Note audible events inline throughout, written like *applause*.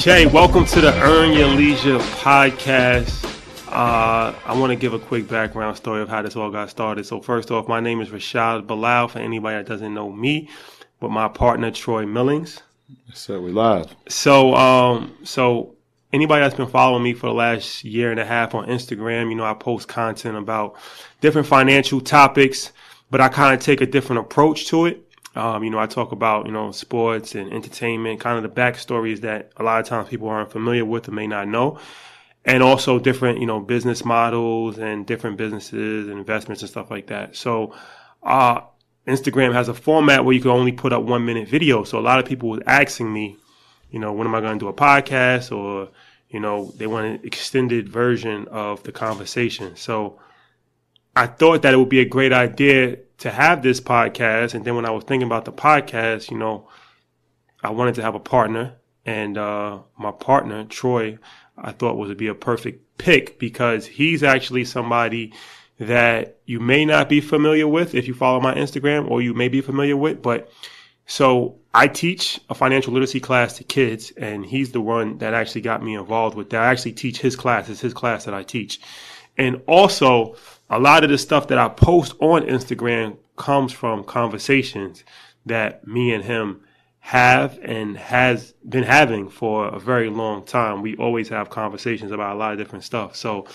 Okay, welcome to the Earn Your Leisure podcast. Uh, I want to give a quick background story of how this all got started. So, first off, my name is Rashad Bilal. For anybody that doesn't know me, but my partner Troy Millings. So we live. So, um, so anybody that's been following me for the last year and a half on Instagram, you know, I post content about different financial topics, but I kind of take a different approach to it. Um, you know, I talk about, you know, sports and entertainment, kind of the backstories that a lot of times people aren't familiar with or may not know. And also different, you know, business models and different businesses and investments and stuff like that. So, uh, Instagram has a format where you can only put up one minute video. So a lot of people was asking me, you know, when am I going to do a podcast or, you know, they want an extended version of the conversation. So I thought that it would be a great idea to have this podcast. And then when I was thinking about the podcast, you know, I wanted to have a partner. And uh, my partner, Troy, I thought would be a perfect pick because he's actually somebody that you may not be familiar with if you follow my Instagram or you may be familiar with. But so I teach a financial literacy class to kids, and he's the one that actually got me involved with that. I actually teach his class. It's his class that I teach. And also, a lot of the stuff that I post on Instagram comes from conversations that me and him have and has been having for a very long time. We always have conversations about a lot of different stuff. So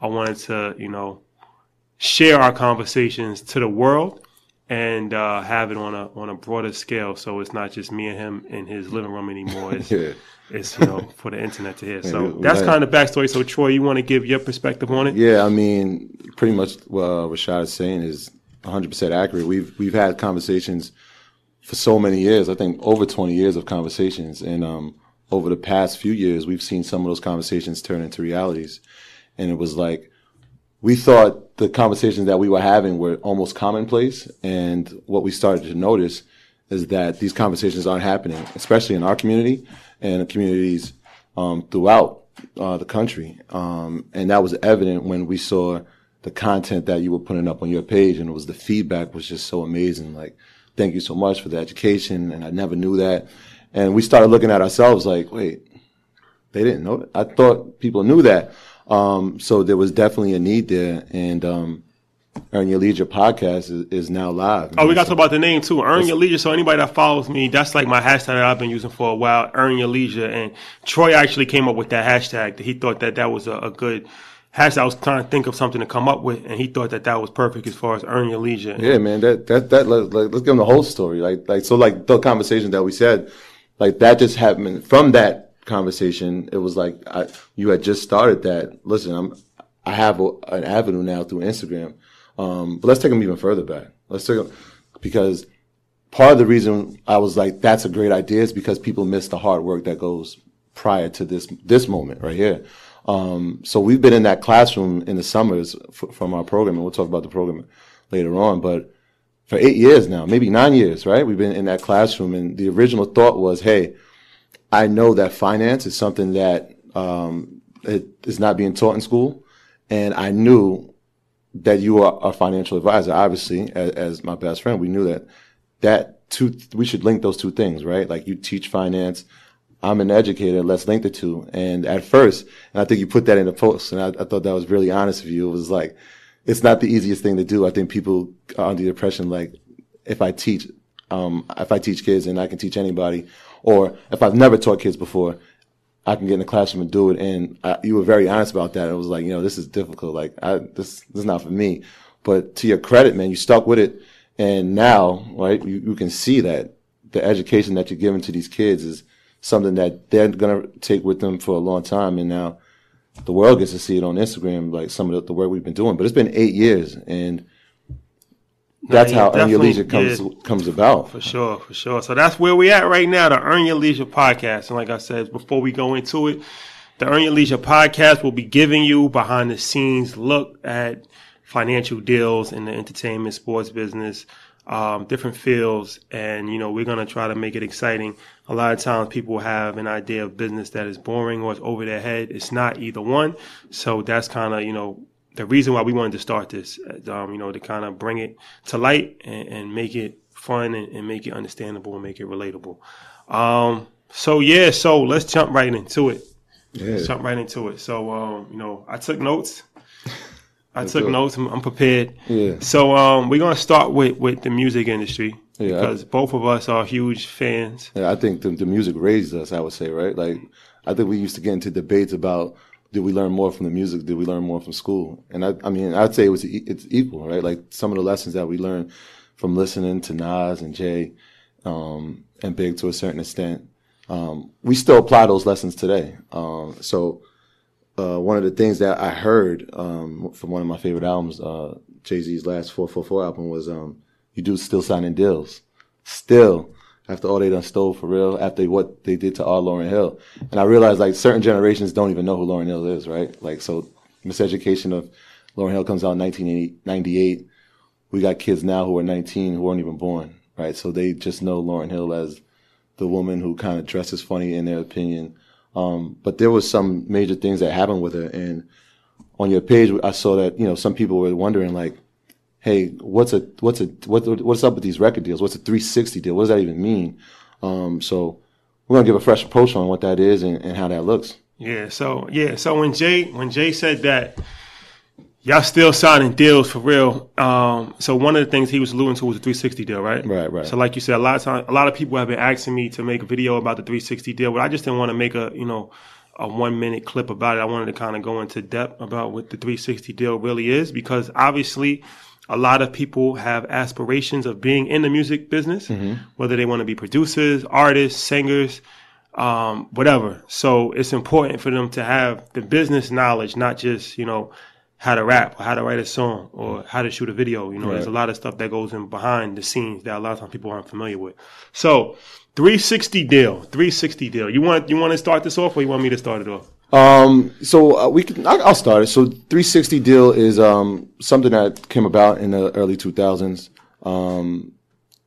I wanted to, you know, share our conversations to the world and uh, have it on a on a broader scale. So it's not just me and him in his living room anymore. *laughs* It's, Yeah. it's you know for the internet to hear. So that's kind of the backstory. So Troy, you want to give your perspective on it? Yeah, I mean, pretty much what uh, Rashad is saying is 100% accurate. We've we've had conversations for so many years. I think over 20 years of conversations, and um, over the past few years, we've seen some of those conversations turn into realities. And it was like we thought the conversations that we were having were almost commonplace, and what we started to notice is that these conversations aren't happening, especially in our community and communities um, throughout uh, the country. Um, and that was evident when we saw the content that you were putting up on your page, and it was the feedback was just so amazing. Like, thank you so much for the education, and I never knew that. And we started looking at ourselves like, wait, they didn't know that. I thought people knew that. Um, so there was definitely a need there, and um, Earn Your Leisure podcast is, is now live. Oh, we got to talk about the name too. Earn your leisure. So anybody that follows me, that's like my hashtag that I've been using for a while. Earn your leisure. And Troy actually came up with that hashtag. He thought that that was a, a good hashtag. I was trying to think of something to come up with, and he thought that that was perfect as far as earn your leisure. Yeah, man. That that that let, let's give them the whole story. Like like so like the conversation that we said, like that just happened from that conversation. It was like I, you had just started that. Listen, I'm I have a, an avenue now through Instagram. Um, but let's take them even further back. Let's take them because part of the reason I was like, that's a great idea is because people miss the hard work that goes prior to this this moment right here. Um, so we've been in that classroom in the summers f- from our program, and we'll talk about the program later on. But for eight years now, maybe nine years, right? We've been in that classroom, and the original thought was, hey, I know that finance is something that um, it is not being taught in school, and I knew that you are a financial advisor. Obviously, as, as my best friend, we knew that that two we should link those two things, right? Like you teach finance. I'm an educator. Let's link the two. And at first, and I think you put that in the post, and I, I thought that was really honest of you. It was like, it's not the easiest thing to do. I think people are under the impression like, if I teach, um, if I teach kids and I can teach anybody, or if I've never taught kids before, I can get in the classroom and do it. And I, you were very honest about that. It was like, you know, this is difficult. Like, I, this, this is not for me. But to your credit, man, you stuck with it. And now, right, you, you can see that the education that you're giving to these kids is something that they're going to take with them for a long time. And now the world gets to see it on Instagram, like some of the, the work we've been doing. But it's been eight years and that's yeah, how Earn Your Leisure comes, yeah. comes about. For sure, for sure. So that's where we're at right now, the Earn Your Leisure podcast. And like I said, before we go into it, the Earn Your Leisure podcast will be giving you behind the scenes look at financial deals in the entertainment, sports business, um, different fields. And, you know, we're going to try to make it exciting. A lot of times people have an idea of business that is boring or it's over their head. It's not either one. So that's kind of, you know, the reason why we wanted to start this, um, you know, to kind of bring it to light and, and make it fun and, and, make it understandable and make it relatable. Um, so yeah, so let's jump right into it. Yeah. Let's jump right into it. So, um, you know, I took notes. I took notes. I'm, I'm prepared. Yeah. So, um, we're gonna start with with the music industry Yeah. because both of us are huge fans. Yeah, I think the, the music raised us. I would say, right? Like, I think we used to get into debates about did we learn more from the music? Did we learn more from school? And I, I mean, I'd say it was it's equal, right? Like some of the lessons that we learned from listening to Nas and Jay, um, and Big to a certain extent, um, we still apply those lessons today. Um, so, uh, one of the things that I heard um, from one of my favorite albums, uh, Jay Z's last 444 album, was um, you do still signing deals. Still, after all they done stole for real, after what they did to our Lauryn Hill. And I realized like certain generations don't even know who Lauryn Hill is, right? Like, so miseducation of Lauryn Hill comes out in 1998. We got kids now who are 19 who weren't even born, right? So they just know Lauryn Hill as the woman who kind of dresses funny in their opinion. Um, but there was some major things that happened with her. And on your page, I saw that, you know, some people were wondering like, hey, what's a, what's a, what, what's up with these record deals? What's a 360 deal? What does that even mean? Um, so we're going to give a fresh approach on what that is and, and how that looks. Yeah. So yeah. So when Jay when Jay said that y'all still signing deals for real. Um, so one of the things he was alluding to was a 360 deal, right? Right, right. So like you said, a lot of time, a lot of people have been asking me to make a video about the 360 deal, but I just didn't want to make a you know a one minute clip about it. I wanted to kind of go into depth about what the 360 deal really is because obviously. A lot of people have aspirations of being in the music business, whether they want to be producers, artists, singers, um, whatever. So it's important for them to have the business knowledge, not just, you know, how to rap or how to write a song or how to shoot a video. You know, there's a lot of stuff that goes in behind the scenes that a lot of times people aren't familiar with. So 360 deal, 360 deal. You want, you want to start this off or you want me to start it off? Um, so uh, we can, I- I'll start it. So 360 deal is, um, something that came about in the early 2000s. Um,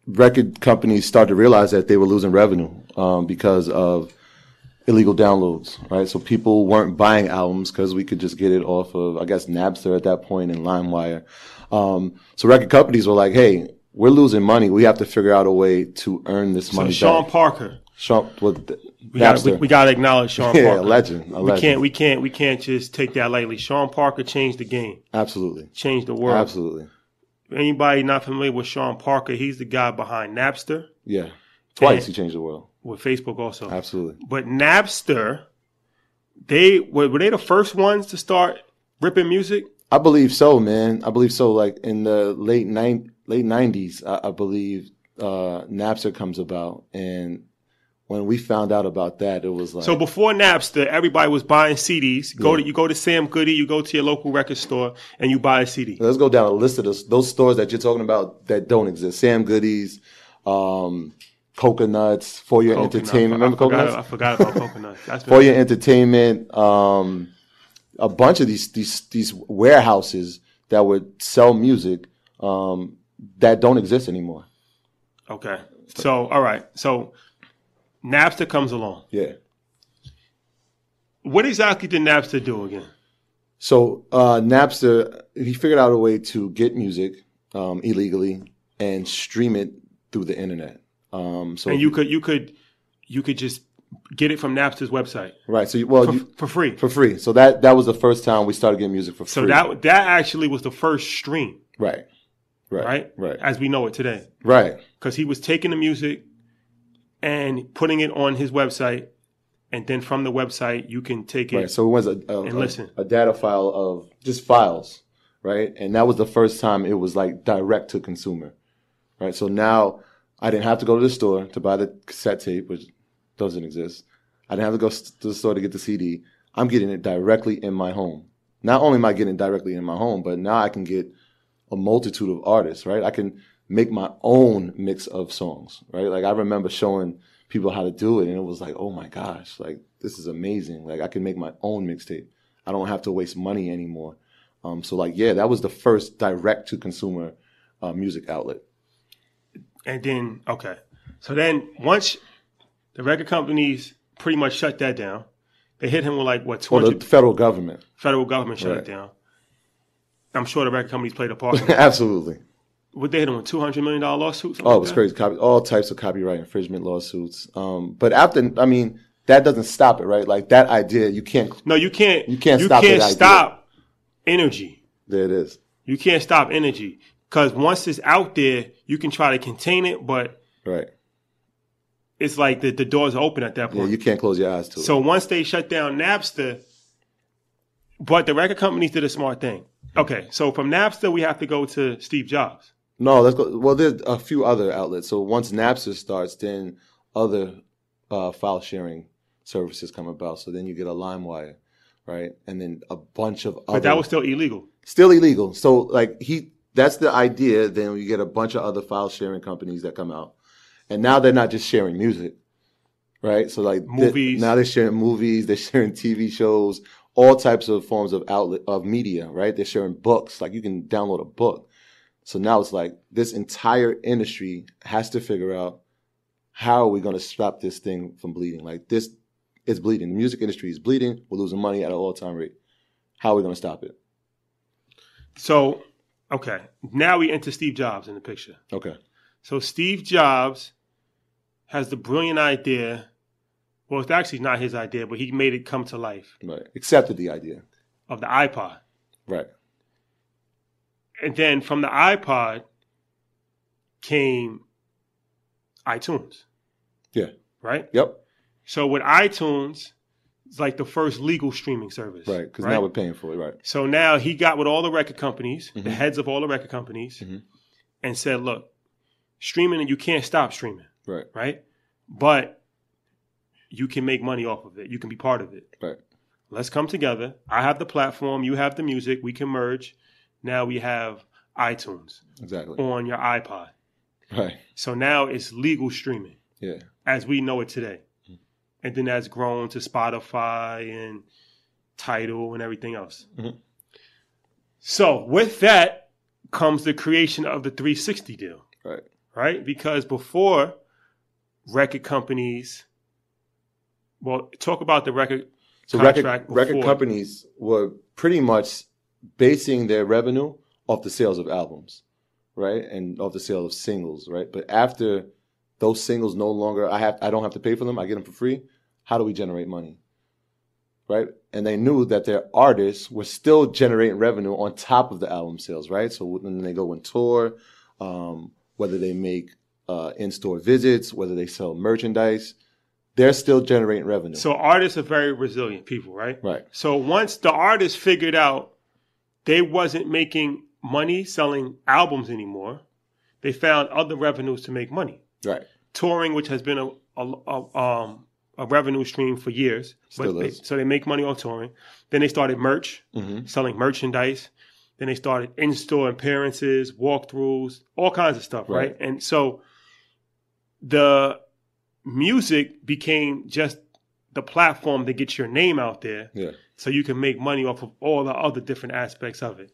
record companies started to realize that they were losing revenue, um, because of illegal downloads, right? So people weren't buying albums because we could just get it off of, I guess, Napster at that point and LimeWire. Um, so record companies were like, hey, we're losing money. We have to figure out a way to earn this So money Sean back. Parker. Sean, well, We got we, we got to acknowledge Sean *laughs* Yeah, Parker. a legend, a we legend. can't we can't we can't just take that lightly. Sean Parker changed the game, Absolutely. changed the world. Absolutely. Anybody not familiar with Sean Parker? He's the guy behind Napster Yeah. Twice he changed the world. with Facebook also. Absolutely. But Napster, they were, were they the first ones to start ripping music? I believe so, man. I believe so. Like in the late nine, late nineties, I, I believe uh, Napster comes about, and when we found out about that, it was like So before Napster, everybody was buying CDs. Go to you go to Sam Goody, you go to your local record store, and you buy a CD. Let's go down a list of those, those stores that you're talking about that don't exist. Sam Goody's, um, Coconuts for your Coconut. entertainment. I, Remember forgot, Coconuts? I forgot about *laughs* coconuts. That's for your entertainment. Um, a bunch of these these these warehouses that would sell music um, that don't exist anymore. Okay. So, all right. So, Napster comes along. Yeah. What exactly did Napster do again? So uh, Napster, he figured out a way to get music um, illegally and stream it through the internet. Um, so And you could you could you could just get it from Napster's website right, so you, well for, you, for free. for free. So that that was the first time we started getting music for free. so that that actually was the first stream, right, right, right? right, As we know it today, right. because he was taking the music and putting it on his website, and then from the website you can take it. Right. So it was a, a, And a- listen. a data file of just files, right? And that was the first time it was like direct to consumer, right? So now I didn't have to go to the store to buy the cassette tape, which doesn't exist. I didn't have to go to the store to get the CD. I'm getting it directly in my home. Not only am I getting it directly in my home, but now I can get a multitude of artists, right? I can make my own mix of songs, right? Like I remember showing people how to do it and it was like, oh my gosh, like this is amazing. Like I can make my own mixtape. I don't have to waste money anymore. Um, so like, yeah, that was the first direct to consumer uh, music outlet. And then okay, so then once the record companies pretty much shut that down, they hit him with like what two Or hundred the federal government. federal government shut Right. it down. I'm sure the record companies played a part. *laughs* Absolutely. What they hit him with two hundred million dollar lawsuits? Oh, it was crazy. Copy, all types of copyright infringement lawsuits. Um, but after, I mean, that doesn't stop it, right? Like that idea, you can't, No, you can't. You can't You stop can't that idea. stop energy. there it is. You can't stop energy because once it's out there, you can try to contain it, but Right. it's like the, the doors are open at that point. Yeah, point. you can't close your eyes to it. So once they shut down Napster, but the record companies did a smart thing. Okay, so from Napster we have to go to Steve Jobs. No, let's go. Well, there's a few other outlets. So once Napster starts, then other uh, file sharing services come about. So then you get a LimeWire, right? And then a bunch of other. But that was still illegal. still illegal. So like he, that's the idea. Then you get a bunch of other file sharing companies that come out, and now they're not just sharing music, right? So like Movies. now they're sharing movies. They're sharing TV shows, all types of forms of outlet of media, right? They're sharing books. Like you can download a book. So now it's like this entire industry has to figure out how are we going to stop this thing from bleeding? Like this is bleeding. The music industry is bleeding. We're losing money at an all time rate. How are we going to stop it? So, okay, now we enter Steve Jobs in the picture. Okay. So Steve Jobs has the brilliant idea. Well, it's actually not his idea, but he made it come to life Right. Accepted the idea. of the iPod. Right. And then from the iPod came iTunes, Yeah. right? Yep. So with iTunes, it's like the first legal streaming service. Right. Because now we're paying for it. Right. So now he got with all the record companies, the Mhm. heads of all the record companies, Mhm. and said, look, streaming and you can't stop streaming, Right. right? But you can make money off of it. You can be part of it. Right. Let's come together. I have the platform, you have the music, we can merge. Now we have iTunes Exactly. on your iPod. Right. So now it's legal streaming Yeah. as we know it today. And then that's grown to Spotify and Tidal and everything else. Mhm. So with that comes the creation of the 360 deal, Right. right? Because before record companies, well, talk about the record So record record companies were pretty much basing their revenue off the sales of albums, right, and off the sale of singles, right. But after those singles no longer, I have I don't have to pay for them. I get them for free. How do we generate money? Right, and they knew that their artists were still generating revenue on top of the album sales, right? So when they go on tour, um, whether they make uh, in-store visits, whether they sell merchandise, they're still generating revenue. So artists are very resilient people, right? right. So once the artists figured out they wasn't making money selling albums anymore, they found other revenues to make money. Right. Touring, which has been a, a, a, um, a revenue stream for years, Still they, is. so they make money on touring. Then they started merch, Mm-hmm. selling merchandise. Then they started in-store appearances, walkthroughs, all kinds of stuff, right? Right. And so the music became just the platform to get your name out there Yeah. so you can make money off of all the other different aspects of it.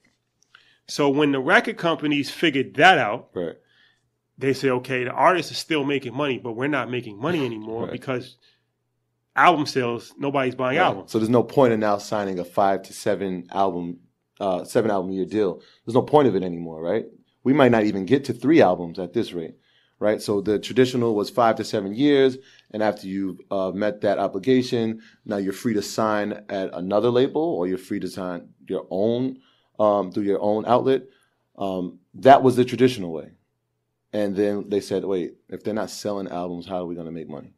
So when the record companies figured that out, Right. they say, okay, the artists are still making money, but we're not making money *laughs* anymore Right. because album sales, nobody's buying Right. albums. So there's no point in now signing a five to seven album, uh, seven album year deal. There's no point of it anymore, right? We might not even get to three albums at this rate, right? So the traditional was five to seven years, and after you've uh, met that obligation, now you're free to sign at another label, or you're free to sign your own um, through your own outlet. Um, that was the traditional way, and then they said, wait, if they're not selling albums, how are we going to make money?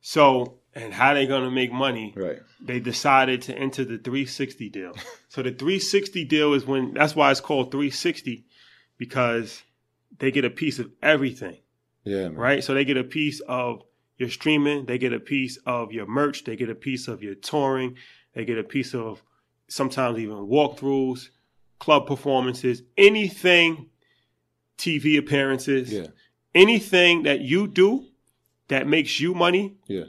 So, and how they going to make money? Right. They decided to enter the 360 deal. *laughs* so the 360 deal is when that's why it's called 360 because they get a piece of everything, Yeah. Man. right? So they get a piece of your streaming, they get a piece of your merch, they get a piece of your touring, they get a piece of sometimes even walkthroughs, club performances, anything, TV appearances, Yeah. anything that you do that makes you money Yeah.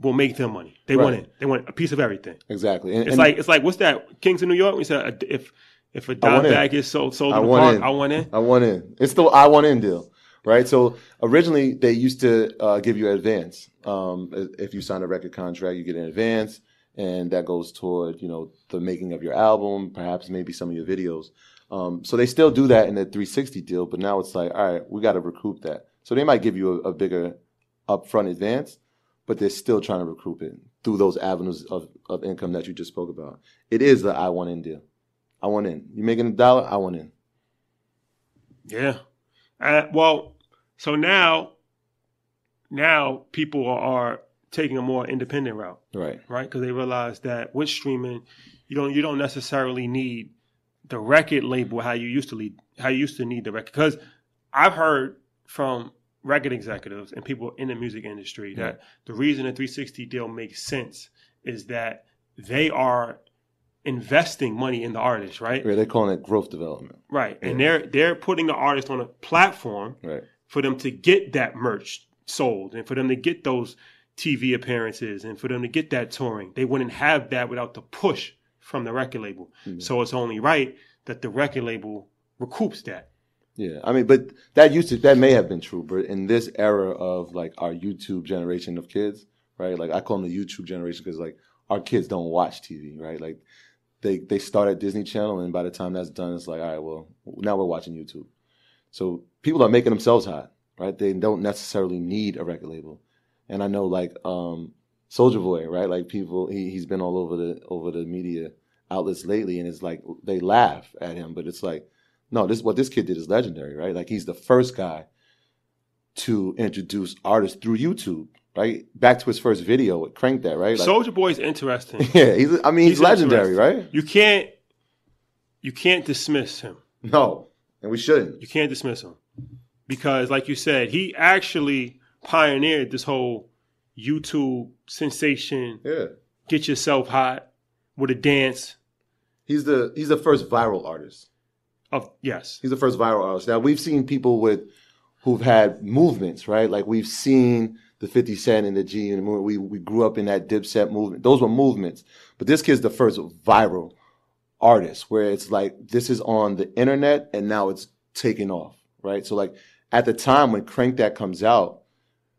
will make them money. They want Right. it. They want a piece of everything. Exactly. And, It's and- like it's like what's that? Kings of New York. We said if if a dime want in. bag is sold sold I in the want park, in. I want in. I want in. It's the I want in deal, right? So originally they used to uh, give you an advance. Um, if you sign a record contract, you get an advance, and that goes toward you know the making of your album, perhaps maybe some of your videos. Um, so they still do that in the 360 deal, but now it's like, all right, we got to recoup that. So they might give you a, a bigger upfront advance, but they're still trying to recoup it through those avenues of, of income that you just spoke about. It is the I want in deal. I want in. You making a dollar? I want in. Yeah. Uh, well, so now now people are, taking a more independent route, Right. right? Because they realize that with streaming, you don't you don't necessarily need the record label how you used to lead how you used to need the record. Because I've heard from record executives and people in the music industry that the reason the 360 deal makes sense is that they are investing money in the artist, right? Yeah, they're calling it growth development. Right. And they're they're putting the artist on a platform Right. For them to get that merch sold and for them to get those TV appearances and for them to get that touring. They wouldn't have that without the push from the record label. Mm-hmm. So it's only right that the record label recoups that. Yeah. I mean, but that used to that may have been true, but in this era of like our YouTube generation of kids, right? Like I call them the YouTube generation because like our kids don't watch TV, right? Like they they start at Disney Channel, and by the time that's done, it's like, all right, well, now we're watching YouTube. So people are making themselves hot, right? They don't necessarily need a record label. And I know like um Soulja Boy, right? Like people he he's been all over the over the media outlets lately and it's like they laugh at him, but it's like, no, this what this kid did is legendary, right? Like he's the first guy to introduce artists through YouTube, right? Back to his first video with Crank That, right? Like, Soulja Boy's interesting. *laughs* yeah, he's I mean he's, He's legendary, right? You can't you can't dismiss him. No. And we shouldn't. You can't dismiss him because, like you said, he actually pioneered this whole YouTube sensation. Yeah. Get yourself hot with a dance He's the he's the first viral artist. of yes, He's the first viral artist. Now we've seen people with who've had movements, right? Like we've seen the 50 Cent and the G and the movement. We we grew up in that dipset movement. Those were movements. But this kid's the first viral artist where it's like this is on the internet and now it's taking off, right? So like at the time when Crank That comes out,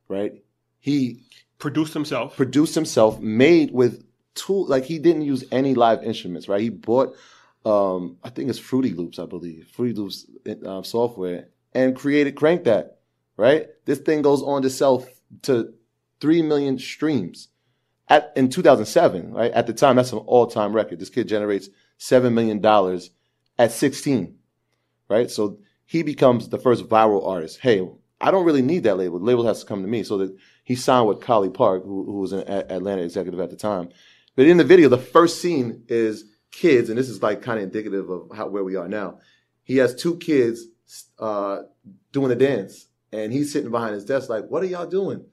right? He produced himself. produced himself, made with tool like he didn't use any live instruments, right? He bought um I think it's Fruity Loops, I believe, Fruity Loops uh, software, and created Crank That, right? This thing goes on to sell to three million streams at in 2007, right? At the time, that's an all-time record. This kid generates seven million dollars at 16, right? So he becomes the first viral artist. Hey, I don't really need that label. The label has to come to me. So that he signed with Collipark, who, who was an A- Atlanta executive at the time. But in the video, the first scene is kids, and this is like kind of indicative of how where we are now. He has two kids uh, doing a dance, and he's sitting behind his desk, like, "What are y'all doing?" And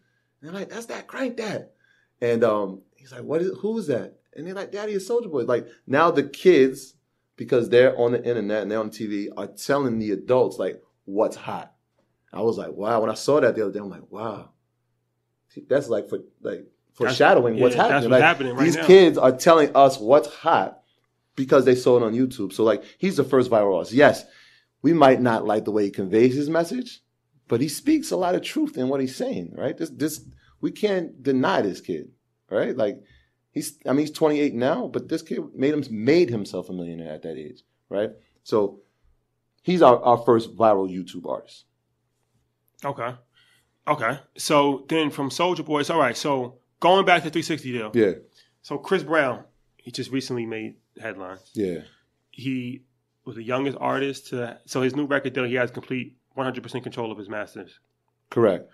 they're like, "That's that crank that." And um, he's like, "What is? Who is that?" And they're like, "Daddy is Soulja Boy." Like now the kids, because they're on the internet and they're on TV, are telling the adults like what's hot. I was like, wow. When I saw that the other day, I'm like, wow. That's like for like foreshadowing yeah, what's that's happening. what's like happening right these now. kids are telling us what's hot because they saw it on YouTube. So like he's the first viral artist. Yes, we might not like the way he conveys his message, but he speaks a lot of truth in what he's saying, right? This this we can't deny this kid, right? Like he's I mean he's 28 now, but this kid made him made himself a millionaire at that age, right? So he's our, our first viral YouTube artist. Okay. Okay. So then from Soulja Boys, all right. So going back to 360 deal. Yeah, So Chris Brown, he just recently made headlines. yeah, He was the youngest artist to. So his new record deal, he has complete 100% control of his masters. correct.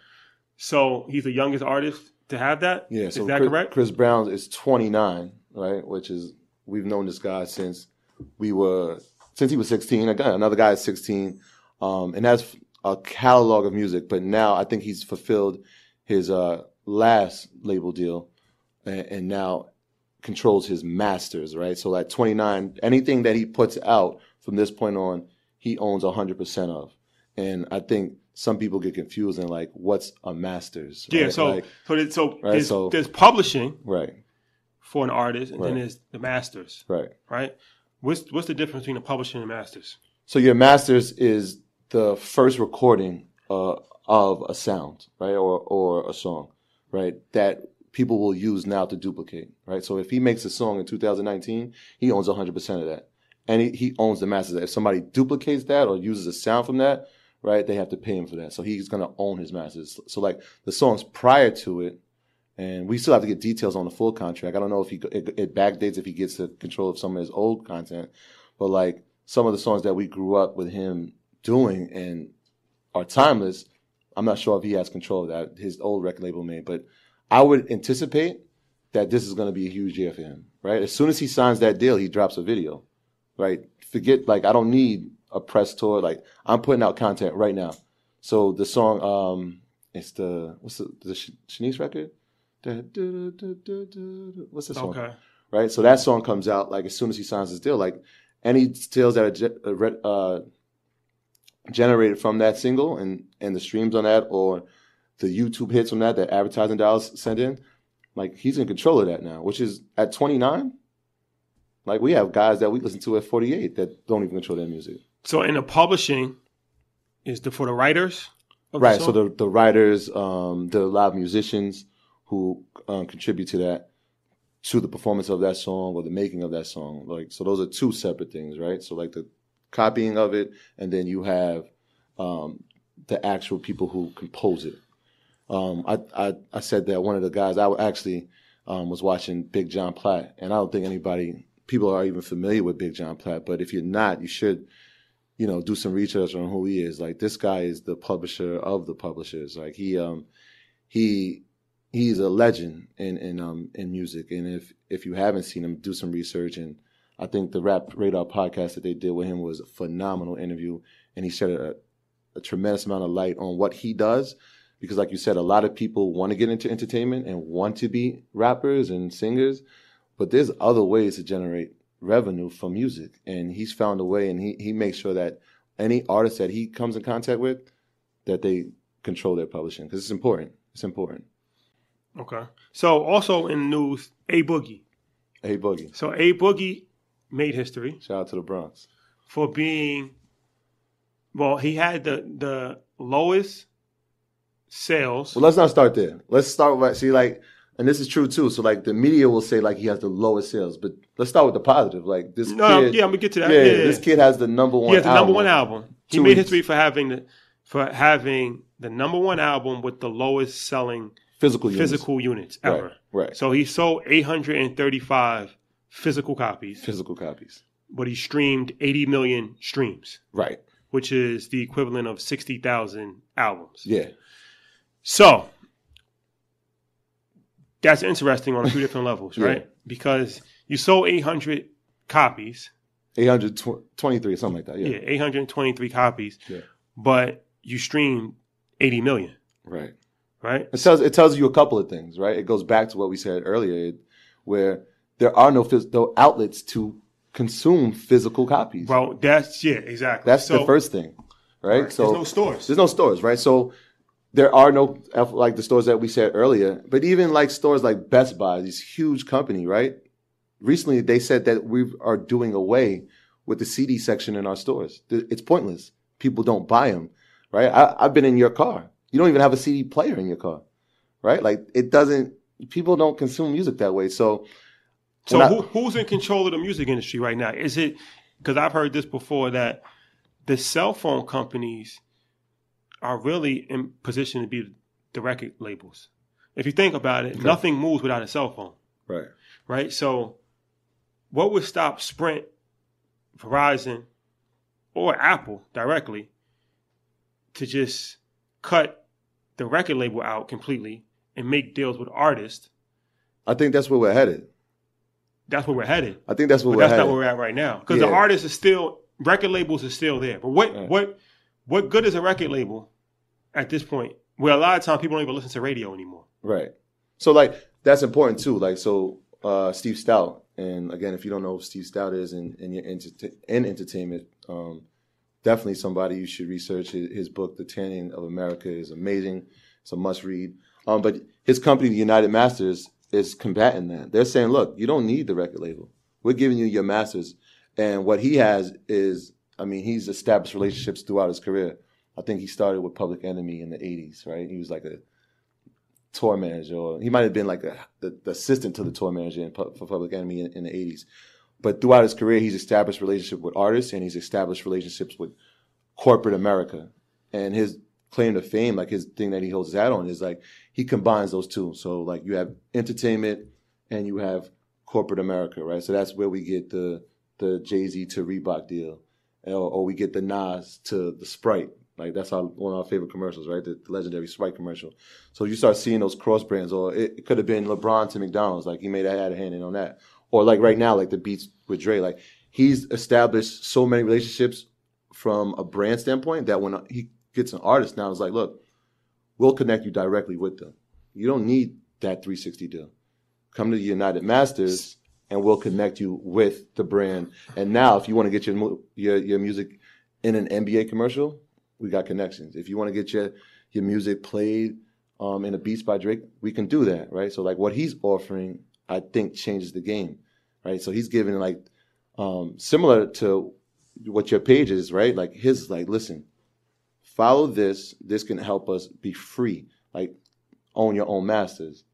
So he's the youngest artist to have that. Yeah, Is that Chris, correct? Chris Brown is 29, right? Which is we've known this guy since we were since he was 16. Again, another guy is 16, um, and has a catalog of music. But now I think he's fulfilled his uh, last label deal, and, and now controls his masters, right? So at 29, anything that he puts out from this point on, he owns 100% of. And I think some people get confused and like, what's a masters? Yeah. right? So Like, so there's, so, Right, there's, so- there's publishing right, for an artist, and then there's the masters, right. right? What's what's the difference between the publishing and a masters? So your masters is the first recording uh, of a sound, right, or or a song, right, that people will use now to duplicate, right. So if he makes a song in 2019, he owns 100 percent of that, and he, he owns the masters. If somebody duplicates that or uses a sound from that, right, they have to pay him for that. So he's gonna own his masters. So like the songs prior to it. And we still have to get details on the full contract. I don't know if he it, it backdates if he gets the control of some of his old content, but like some of the songs that we grew up with him doing and are timeless. I'm not sure if he has control of that. His old record label made, but I would anticipate that this is going to be a huge year for him. Right, as soon as he signs that deal, he drops a video. Right, forget like I don't need a press tour. Like I'm putting out content right now. So the song, um, it's the what's the the Shanice record? What's the song? Okay. right? So that song comes out like as soon as he signs his deal. Like any deals that are uh, uh, generated from that single and and the streams on that or the YouTube hits from that that advertising dollars sent in, like he's in control of that now. Which is at 29. Like we have guys that we listen to at 48 that don't even control their music. So in the publishing is the for the writers, of the Right. So the the writers, um, the live musicians who um, contribute to that, to the performance of that song or the making of that song. Like so, those are two separate things, right? So like the copying of it, and then you have um, the actual people who compose it. Um, I, I I said that one of the guys I actually um, was watching Big Jon Platt, and I don't think anybody people are even familiar with Big Jon Platt. But if you're not, you should you know, do some research on who he is. Like this guy is the publisher of the publishers. Like he um he he's a legend in in um in music. And if if you haven't seen him, do some research. And I think the Rap Radar podcast that they did with him was a phenomenal interview. And he shed a, a tremendous amount of light on what he does. Because like you said, a lot of people want to get into entertainment and want to be rappers and singers, but there's other ways to generate revenue from music and he's found a way and he, he makes sure that any artist that he comes in contact with that they control their publishing because it's important it's important Okay. So also in news, A Boogie. A boogie So A Boogie made history shout out to the bronx for being well, he had the the lowest sales. well let's not start there let's start with see like and this is true too so like the media will say like he has the lowest sales but let's start with the positive like this no, kid yeah, I'm gonna get to that. yeah, Yeah, yeah, this kid has the number one he has the number album. one album. He made weeks. history for having the for having the number one album with the lowest selling physical units. physical units Right, ever. right. So he sold 835 physical copies, physical copies but he streamed 80 million streams, right which is the equivalent of 60,000 albums. yeah So that's interesting on two *laughs* different levels, Yeah. right? Because you sold 800 copies, 823 something like that yeah, yeah, 823 copies, Yeah. but you streamed 80 million, right right? It tells it tells you a couple of things, right? It goes back to what we said earlier, where there are no, phys- no outlets to consume physical copies. Well, that's yeah, exactly. That's So- the first thing. right? So There's no stores. There's no stores, right? So there are no like the stores that we said earlier, but even like stores like Best Buy, this huge company, right? Recently, they said that we are doing away with the CD section in our stores. It's pointless. People don't buy them, right? I, I've been in your car. You don't even have a CD player in your car, right? Like it doesn't. People don't consume music that way. So, So when I- who's in control of the music industry right now? Is it because I've heard this before that the cell phone companies are really in position to be the record labels. If you think about it, nothing moves without a cell phone, right? right? So, what would stop Sprint, Verizon, or Apple directly to just cut the record label out completely and make deals with artists? I think that's where we're headed. That's where we're headed. I think that's where But we're headed. that's headed. not where we're at right now. Because the artists are still record labels are still there. But what Right. what what good is a record label at this point? Where a lot of times people don't even listen to radio anymore. Right. So like that's important too. Like so, uh, Steve Stoute, and again, if you don't know who Steve Stoute is in in, enter- in entertainment, um, definitely somebody you should research. His, his book, The Tanning of America, is amazing. It's a must read. Um, but his company, the United Masters, is combating that. They're saying, look, you don't need the record label. We're giving you your masters, and what he has is, I mean, he's established relationships throughout his career. I think he started with Public Enemy in the '80s, right? He was like a tour manager, or he might have been like a, the, the assistant to the tour manager in, for Public Enemy in, in the 80s. But throughout his career, he's established relationship with artists and he's established relationships with corporate America. And his claim to fame, like his thing that he holds his hat on, is like he combines those two. So like you have entertainment and you have corporate America, right? So that's where we get the the Jay Z to Reebok deal, or, we get the Nas to the Sprite. Like that's our one of our favorite commercials, right? The, the legendary Sprite commercial. So you start seeing those cross brands, or it, it could have been LeBron to McDonald's. Like he may have had a hand in on that, or like right now, like the beats with Dre. Like he's established so many relationships from a brand standpoint that when he gets an artist now, it's like, look, we'll connect you directly with them. You don't need that 360 deal. Come to the United Masters, and we'll connect you with the brand. And now, if you want to get your your your music in an NBA commercial, we got connections. If you want to get your your music played um, in a Beats by Drake, we can do that, right? So like what he's offering, I think changes the game, right? So he's giving like um, similar to what your page is, right? Like his like, listen, follow this. This can help us be free. Like own your own masters,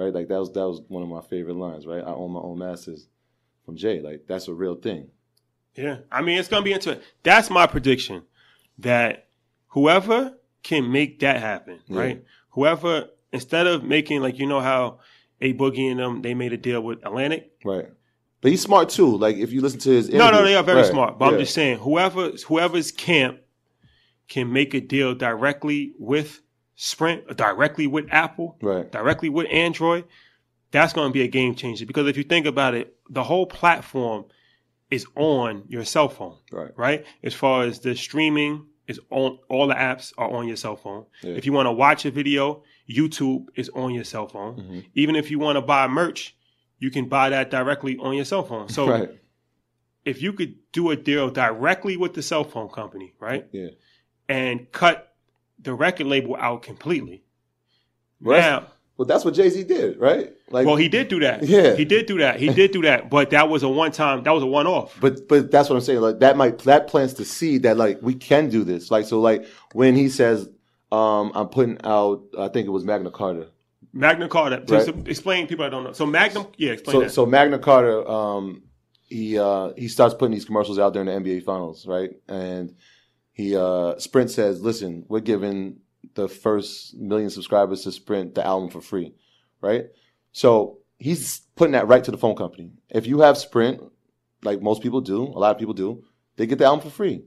right? Like that was that was one of my favorite lines, right? I own my own masters from Jay. Like that's a real thing. Yeah. I mean, it's going to be into it. That's my prediction that whoever can make that happen, Yeah. right? Whoever, instead of making, like, you know how A Boogie and them, they made a deal with Atlantic. Right. But he's smart too. Like if you listen to his No, no, interview- they are very Right. smart. But I'm just saying, whoever, whoever's camp can make a deal directly with Sprint, directly with Apple, Right. directly with Android, that's going to be a game changer. Because if you think about it, the whole platform is on your cell phone, Right. right? As far as the streaming is on, all the apps are on your cell phone. Yeah. If you want to watch a video, YouTube is on your cell phone. Mm-hmm. Even if you want to buy merch, you can buy that directly on your cell phone. So Right. if you could do a deal directly with the cell phone company, right? Yeah. And cut the record label out completely. Right. Now, Well, that's what Jay Z did, right? Like, well, he did do that. Yeah. He did do that. He did do that. But that was a one time, that was a one off. But but that's what I'm saying. Like that might that plants the seed that like we can do this. Like so like when he says um I'm putting out I think it was Magna Carta. Magna Carta. To Right. explain people that don't know. So Magnum, yeah, explain So that. so Magna Carta um he uh he starts putting these commercials out during the NBA finals, right? And he uh Sprint says, "Listen, we're giving the first million subscribers to Sprint the album for free." Right? So he's putting that right to the phone company. If you have Sprint, like most people do, a lot of people do, they get the album for free.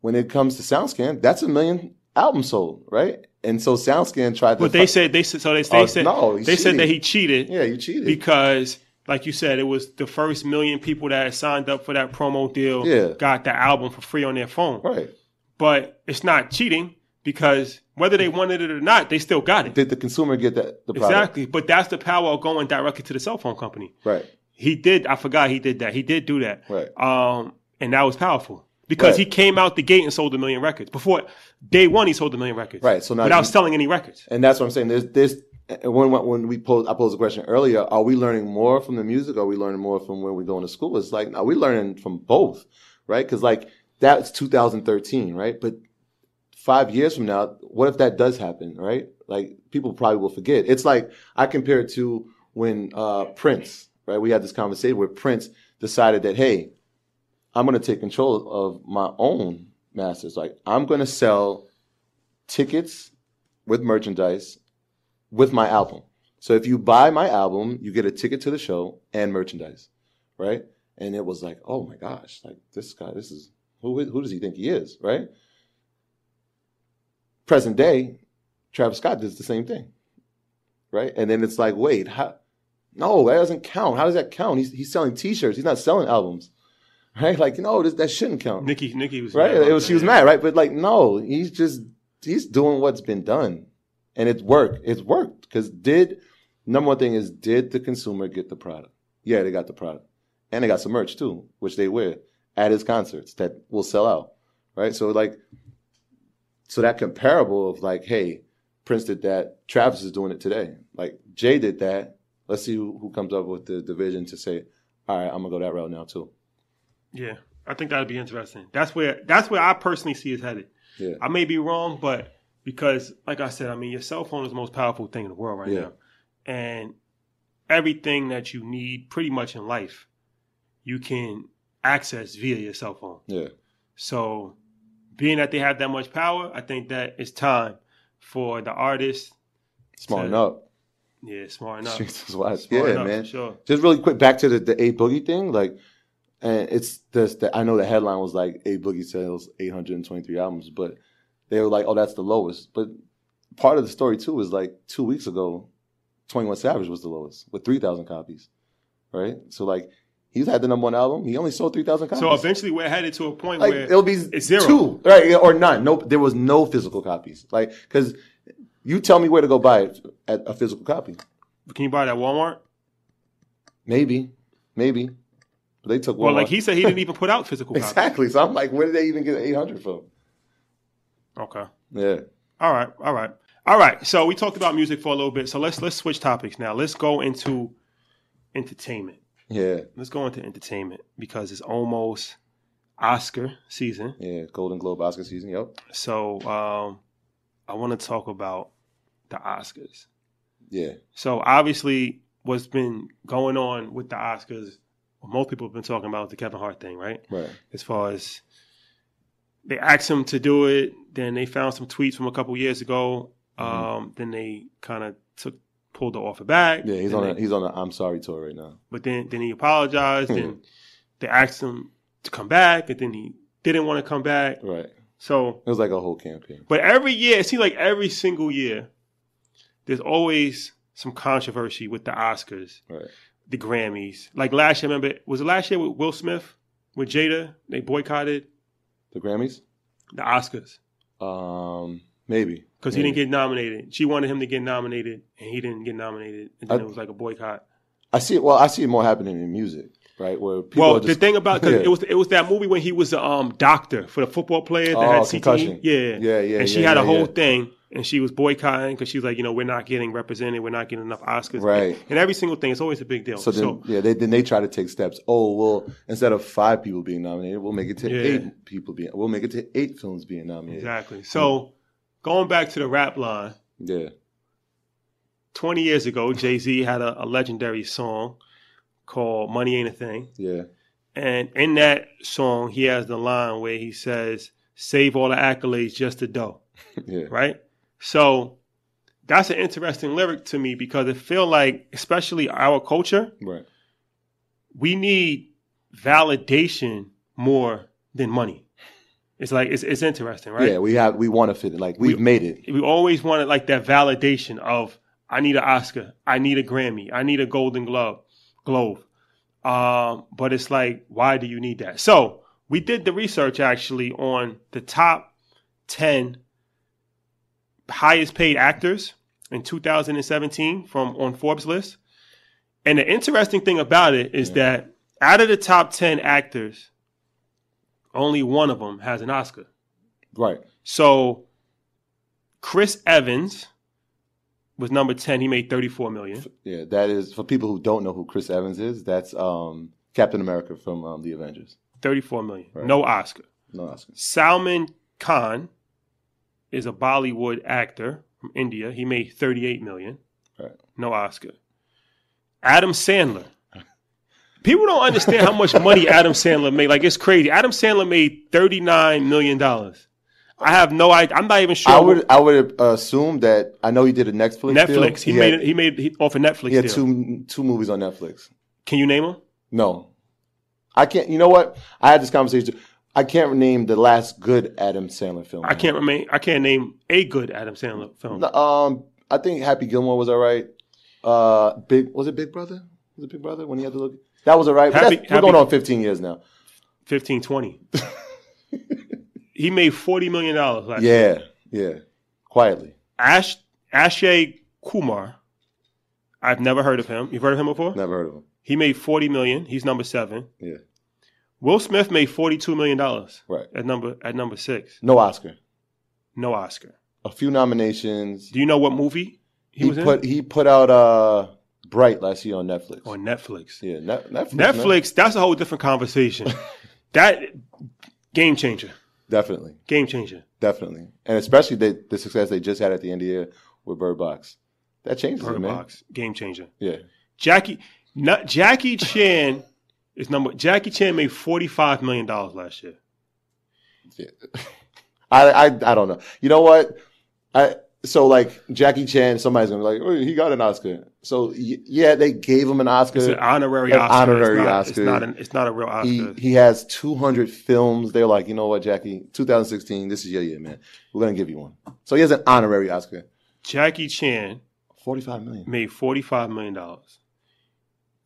When it comes to SoundScan, that's a million albums sold, right? And so SoundScan tried to but they said they said so they, they Oh, said no, he they said that he cheated Yeah, you cheated. because like you said it was the first million people that had signed up for that promo deal Yeah. got the album for free on their phone. right. But it's not cheating because whether they wanted it or not, they still got it. Did the consumer get that the product? Exactly. But that's the power of going directly to the cell phone company. Right. He did I forgot he did that. He did do that. Right. Um and that was powerful. because Right. he came out the gate and sold a million records. Before day one, he sold a million records. Right, so now without you- selling any records. And that's what I'm saying. There's this when when we posed I posed a question earlier. Are we learning more from the music? Or are we learning more from when we go into school? It's like are we're learning from both, right? Because like that's 2013, right? But five years from now, what if that does happen, right? Like people probably will forget. It's like I compare it to when uh, Prince, right? We had this conversation where Prince decided that hey, I'm going to take control of my own masters. Like I'm going to sell tickets with merchandise with my album. So if you buy my album, you get a ticket to the show and merchandise, right? And it was like, oh my gosh, like this guy, this is who who does he think he is, right? Present day, Travis Scott does the same thing, right? And then it's like, wait, how? No, that doesn't count. How does that count? He's he's selling T-shirts. He's not selling albums, *laughs* right? Like, no, this, that shouldn't count Nikki, Nikki was right? mad It was, she was mad, right? But like, no, he's just he's doing what's been done, and it's worked. It's worked because did number one thing is did the consumer get the product? Yeah, they got the product, and they got some merch too, which they wear at his concerts that will sell out, right? So like, so that comparable of like, hey, Prince did that, Travis is doing it today. Like Jay did that. Let's see who, who comes up with the division to say, all right, I'm gonna go that route now too. Yeah, I think that'd be interesting. That's where that's where I personally see it headed. Yeah. I may be wrong, but because, like I said, I mean, your cell phone is the most powerful thing in the world right Yeah. now, and everything that you need, pretty much in life, you can access via your cell phone. Yeah. So, being that they have that much power, I think that it's time for the artist, Smarten to- up. yeah, smart enough. *laughs* Streets is wild. Yeah, enough, man. sure. Just really quick, back to the, the A Boogie thing. Like, and it's this. The, I know the headline was like A Boogie sells 823 albums, but they were like, oh, that's the lowest. But part of the story too is like two weeks ago, 21 Savage was the lowest with 3,000 copies, right? So like, he's had the number one album. He only sold 3,000 copies. So eventually, we're headed to a point like where it'll be zero. two, right? Or none. Nope. There was no physical copies. Like, because you tell me where to go buy it at a physical copy. Can you buy that at Walmart? Maybe, maybe. But they took Well, like he said, he didn't even put out physical *laughs* copies. exactly. So I'm like, where did they even get 800 from? Okay. Yeah, All right, all right, all right. So we talked about music for a little bit. So let's let's switch topics now. Let's go into entertainment. yeah, Let's go into entertainment because it's almost Oscar season. yeah. Golden Globe Oscar season. Yep. So um, I want to talk about the Oscars. Yeah, So obviously, what's been going on with the Oscars, most people have been talking about the Kevin Hart thing, right? right. as far as they asked him to do it. Then they found some tweets from a couple years ago. Um, Then they kind of took pulled the offer back. Mm-hmm. Yeah, he's on a he's on a I'm sorry tour right now. but then then he apologized. and *laughs* they asked him to come back, and then he didn't want to come back. Right. So, It was like a whole campaign. but every year it seems like every single year there's always some controversy with the Oscars, Right. the Grammys. Like last year, remember was it last year with Will Smith with Jada? They boycotted The Grammys. the Oscars. Um, maybe because he didn't get nominated. She wanted him to get nominated, and he didn't get nominated, and then I- it was like a boycott. I see it. Well, I see it more happening in music, right? Where people Well, just, the thing about because *laughs* Yeah. it was it was that movie when he was the um doctor for the football player that Oh, had CTE. concussion. Yeah, Yeah, yeah, And she yeah, had a whole yeah. thing, and she was boycotting because she was like, you know, we're not getting represented, we're not getting enough Oscars, Right. And, every single thing, it's always a big deal. So then, yeah, they, then they try to take steps. Oh, well, instead of five people being nominated, we'll make it to Yeah. eight people being. We'll make it to eight films being nominated. exactly. So going back to the rap line, Yeah, twenty years ago, Jay Z had a, a legendary song called "Money Ain't a Thing." yeah, And in that song, he has the line where he says, "Save all the accolades just to dough." *laughs* yeah, Right. So that's an interesting lyric to me because it feel like, especially our culture, right, we need validation more than money. It's like it's it's interesting, right? yeah. We have we want to fit it. Like we've We- made it. we always wanted like that validation of I need an Oscar, I need a Grammy, I need a Golden Glove, Globe. Um, but it's like, why do you need that? So we did the research actually on the top ten highest paid actors in 2017 from on Forbes list. And the interesting thing about it is that out of the top 10 actors only one of them has an Oscar. Right. So Chris Evans was number 10. He made 34 million. Yeah, that is for people who don't know who Chris Evans is. That's um, Captain America from um, the Avengers. 34 million. Right. No Oscar. No Oscar. Salman Khan is a Bollywood actor from India. He made 38 million. Right. No Oscar. Adam Sandler. People don't understand how much money Adam Sandler made. Like it's crazy. Adam Sandler made 39 million dollars. I have no idea. I'm not even sure. I would I would assume that I know he did a Netflix. Netflix. Deal. He, made had, he made he, off a Netflix. he had deal. two two movies on Netflix. Can you name them? No, I can't. You know what? I had this conversation. I can't name the last good Adam Sandler film. I can't remain. I can't name a good Adam Sandler film. No, Um, I think Happy Gilmore was all right. Uh, Big was it Big Brother? Was it Big Brother when he had to look? That was all right. Happy- we're going on 15 years now. 15, 20. *laughs* he made 40 million dollars last year. Yeah, yeah. Quietly, Ash Akshay Kumar. I've never heard of him. You've heard of him before? never heard of him. He made 40 million. He's number 7. Yeah, Will Smith made 42 million dollars right. at number at number 6. No Oscar. No Oscar. A few nominations. Do you know what movie he, He, was put in? he put out uh Bright last year on Netflix. On Netflix. yeah, Net, Netflix. Netflix, that's a whole different conversation. *laughs* that game changer. Definitely, Game changer. definitely, and especially the the success they just had at the end of the year with Bird Box. That changes it, Bird man. Box. Game changer. Yeah, Jackie not, Jackie Chan is number Jackie Chan made forty five million dollars last year. Yeah. I, I I don't know. You know what? I so like Jackie Chan. Somebody's gonna be like, oh, he got an Oscar. So yeah, they gave him an Oscar. It's an honorary An Oscar. honorary it's not, Oscar. It's not, an, it's not a real Oscar. he he has 200 films. They're like, you know what, Jackie? 2016. This is your year, man. We're gonna give you one. So he has an honorary Oscar. Jackie Chan 45 million. made forty five million dollars.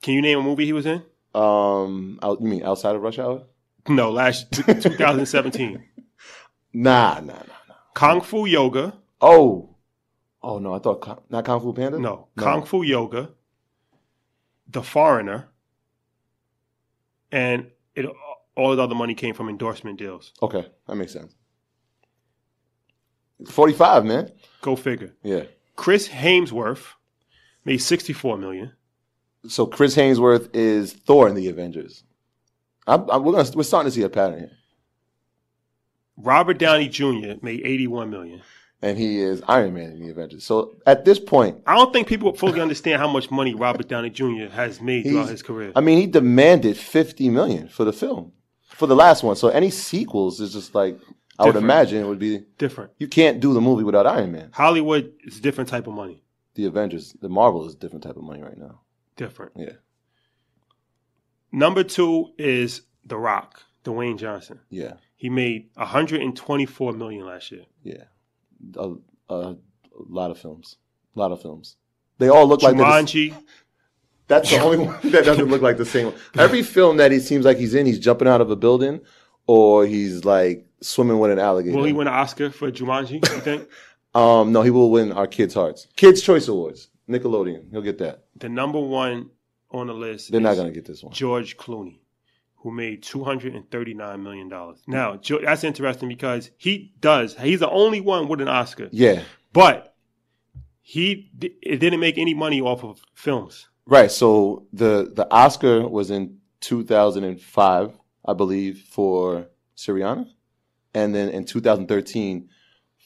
Can you name a movie he was in? Um, out, you mean outside of Rush Hour? No, last 2017. *laughs* Nah, nah, nah, nah. Kung Fu Yoga. Oh, oh no, I thought not Kung Fu Panda. No, Kung Fu Yoga. The Foreigner. And it all the other money came from endorsement deals. Okay, that makes sense. 45, man. Go figure. Yeah. Chris Hemsworth made 64 million. So Chris Hemsworth is Thor in the Avengers. I'm, I'm, we're gonna we're starting to see a pattern here, Robert Downey Jr. made 81 million. and he is Iron Man in the Avengers. So at this point, I don't think people fully understand how much money Robert Downey Jr. has made throughout his career. I mean, he demanded 50 million for the film, for the last one. So any sequels is just like I would imagine it would be. different. You can't do the movie without Iron Man. Hollywood is a different type of money. The Avengers, the Marvel is a different type of money right now. Different. Yeah, Number two is The Rock, Dwayne Johnson. yeah, He made 124 million last year. yeah. A, a, a lot of films, a lot of films. They all look like they're Jumanji, That's the only *laughs* one that doesn't look like the same one. Every film that he seems like he's in, he's jumping out of a building or he's like swimming with an alligator. will he win an Oscar for Jumanji, you think? *laughs* Um, no, he will win our kids' hearts. Kids' Choice Awards. Nickelodeon. He'll get that. the number one on the list They're is not going to get this one. George Clooney, who made $239 million. Now, that's interesting because he does. He's the only one with an Oscar. Yeah. But he it didn't make any money off of films. Right. So the, the Oscar was in 2005, I believe, for Syriana. And then in 2013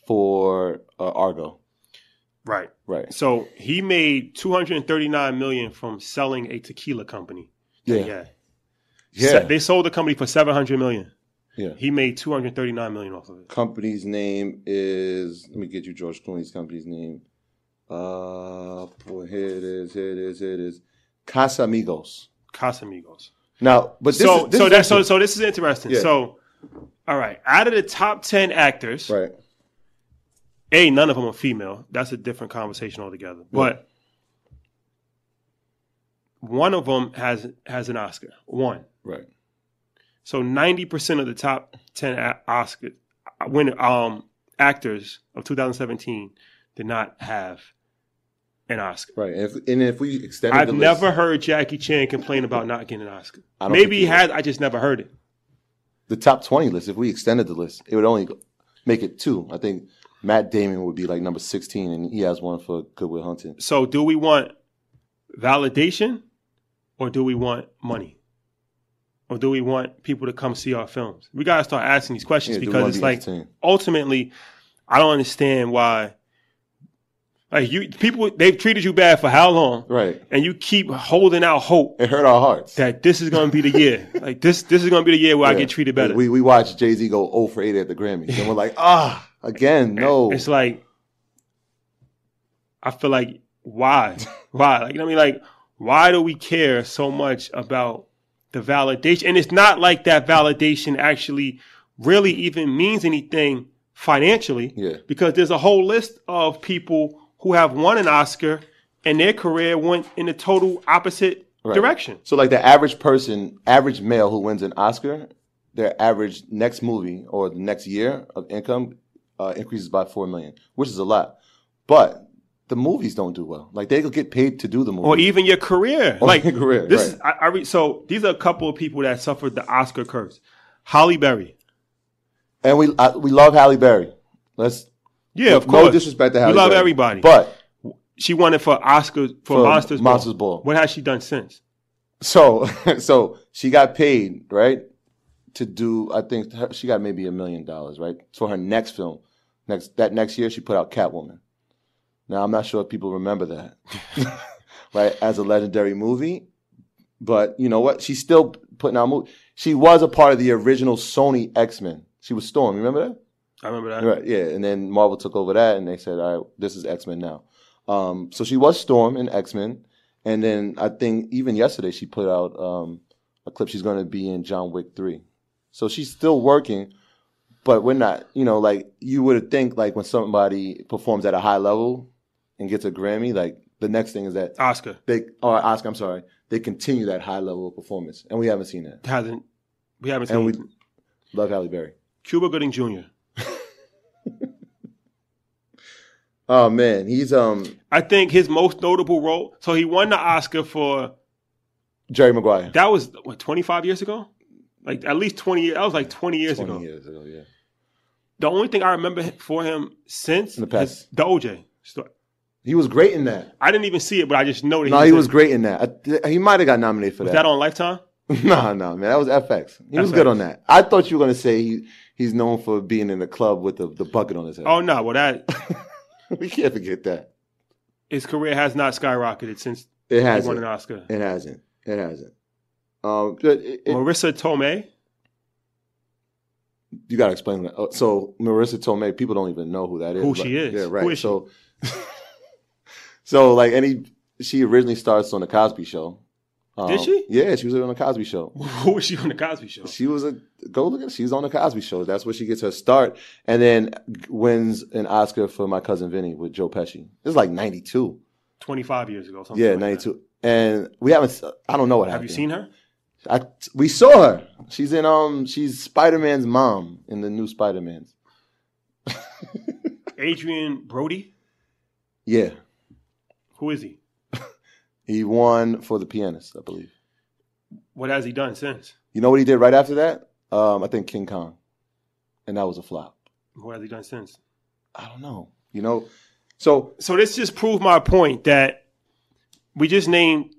for uh, Argo. Right. Right. So he made 239 million from selling a tequila company. Yeah. Yeah. Yeah. Se- they sold the company for 700 million. Yeah. He made 239 million off of it. company's name is let me get you George Clooney's company's name. Uh boy, here it is, here it is, here it is. Casamigos. Casamigos. Now, but this so is, this so is that so so this is interesting. Yeah. So all right, out of the top 10 actors, right. A, none of them are female. That's a different conversation altogether. But one of them has has an Oscar. One. Right. So ninety percent of the top ten Oscar win um actors of 2017 did not have an Oscar. Right. And if, and if we extend I've never list, heard Jackie Chan complain about not getting an Oscar. Maybe he he has. I just never heard it. the top twenty list. If we extended the list, it would only make it two. I think Matt Damon would be like number sixteen, and he has one for Good Will Hunting. So, do we want validation or do we want money? Or do we want people to come see our films? We got to start asking these questions Yeah, because it's be like ultimately, I don't understand why. Like you, people, they've treated you bad for how long, Right. and you keep holding out hope It hurt our hearts. that this is going to be the year. *laughs* like this, this is going to be the year where I get treated better. We we watched Jay Z go 0 for 8 at the Grammys, and we're like, ah, again, no. It's like I feel like why? *laughs* why? Like you know what I mean? Like why do we care so much about the validation? And it's not like that validation actually really even means anything financially. Yeah. Because there's a whole list of people who have won an Oscar and their career went in the total opposite Right. direction. So like the average person, average male who wins an Oscar, their average next movie or the next year of income uh, increases by four million, which is a lot. But the movies don't do well. Like they could get paid to do the movie. Or even your career. Or like your career, this right. is I, I so these are a couple of people that suffered the Oscar curse. Halle Berry. and we I, we love Halle Berry. Let's Yeah, of no course. disrespect to Halle We love Berry. everybody. but she won it for Oscar for, For Monsters Monsters Ball. What has she done since? So, *laughs* so she got paid, right, to do. I think she got maybe a million dollars, right, for her next film. Next that next year, she put out Catwoman. Now I'm not sure if people remember that, *laughs* *laughs* right, as a legendary movie. But you know what? She's still putting out movies. She was a part of the original Sony X Men. She was Storm. Remember that? I remember that. Right, yeah, and then Marvel took over that, and they said, "All right, this is X Men now." Um, so she was Storm in X Men, and then I think even yesterday she put out um, a clip. She's going to be in John Wick Three, so she's still working, but we're not. You know, like you would think, like when somebody performs at a high level and gets a Grammy, like the next thing is that Oscar they or Oscar, I'm sorry, they continue that high level of performance, and we haven't seen that. hasn't. We haven't seen And we love Halle Berry. Cuba Gooding Jr. *laughs* Oh man, he's um I think his most notable role. So he won the Oscar for Jerry Maguire. that was what 25 years ago. Like at least 20 years. That was like 20 years 20 ago. years ago, yeah. The only thing I remember for him since In the past. is the OJ story. He was great in that. I didn't even see it, but I just know that No, he he was, was in- great in that. I, he might have got nominated for Was that. that on Lifetime? *laughs* no, no, man, that was FX. He was good on that. I thought you were gonna say he he's known for being in the club with the, the bucket on his head. Oh no, well that *laughs* we can't forget that. his career has not skyrocketed since It hasn't. won an Oscar. It hasn't. It hasn't. Um, it, it- Marisa Tomei. you gotta explain that. Uh, So Marisa Tomei, people don't even know who that is. Who but- she is. Yeah, right. Is so, *laughs* so like any, she originally starts on the Cosby Show. Um, Did she? Yeah, she was on the Cosby Show. *laughs* Who was she on the Cosby Show? She was a go look at. She's on the Cosby Show. That's where she gets her start, and then wins an Oscar for My Cousin Vinny with Joe Pesci. Is like '92. 25 years ago. Something Yeah, like '92. And we haven't. I don't know what Have happened. Have you seen her? I, we saw her. She's in um. She's Spider Man's mom in the new Spider Man's. *laughs* Adrien Brody. Yeah, Who is he? *laughs* he won for the pianist, I believe. What has he done since? You know what he did right after that? Um, I think King Kong, and that was a flop. What has he done since? I don't know. You know, so So this just proved my point that we just named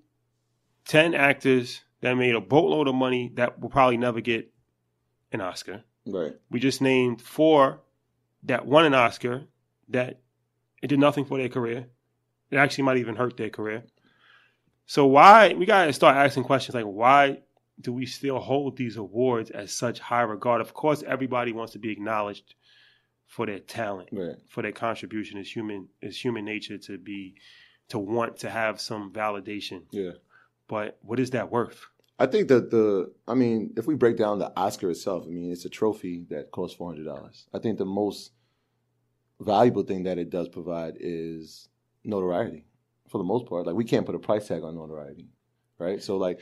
10 actors that made a boatload of money that will probably never get an Oscar. right. We just named four that won an Oscar that it did nothing for their career. It actually might even hurt their career. So why we gotta start asking questions like why do we still hold these awards as such high regard? Of course, everybody wants to be acknowledged for their talent, Right. for their contribution. It's human. It's human nature to be to want to have some validation. Yeah. But what is that worth? I think that the, I mean, if we break down the Oscar itself, I mean, it's a trophy that costs four hundred dollars. I think the most valuable thing that it does provide is notoriety, for the most part. Like we can't put a price tag on notoriety, right? So like,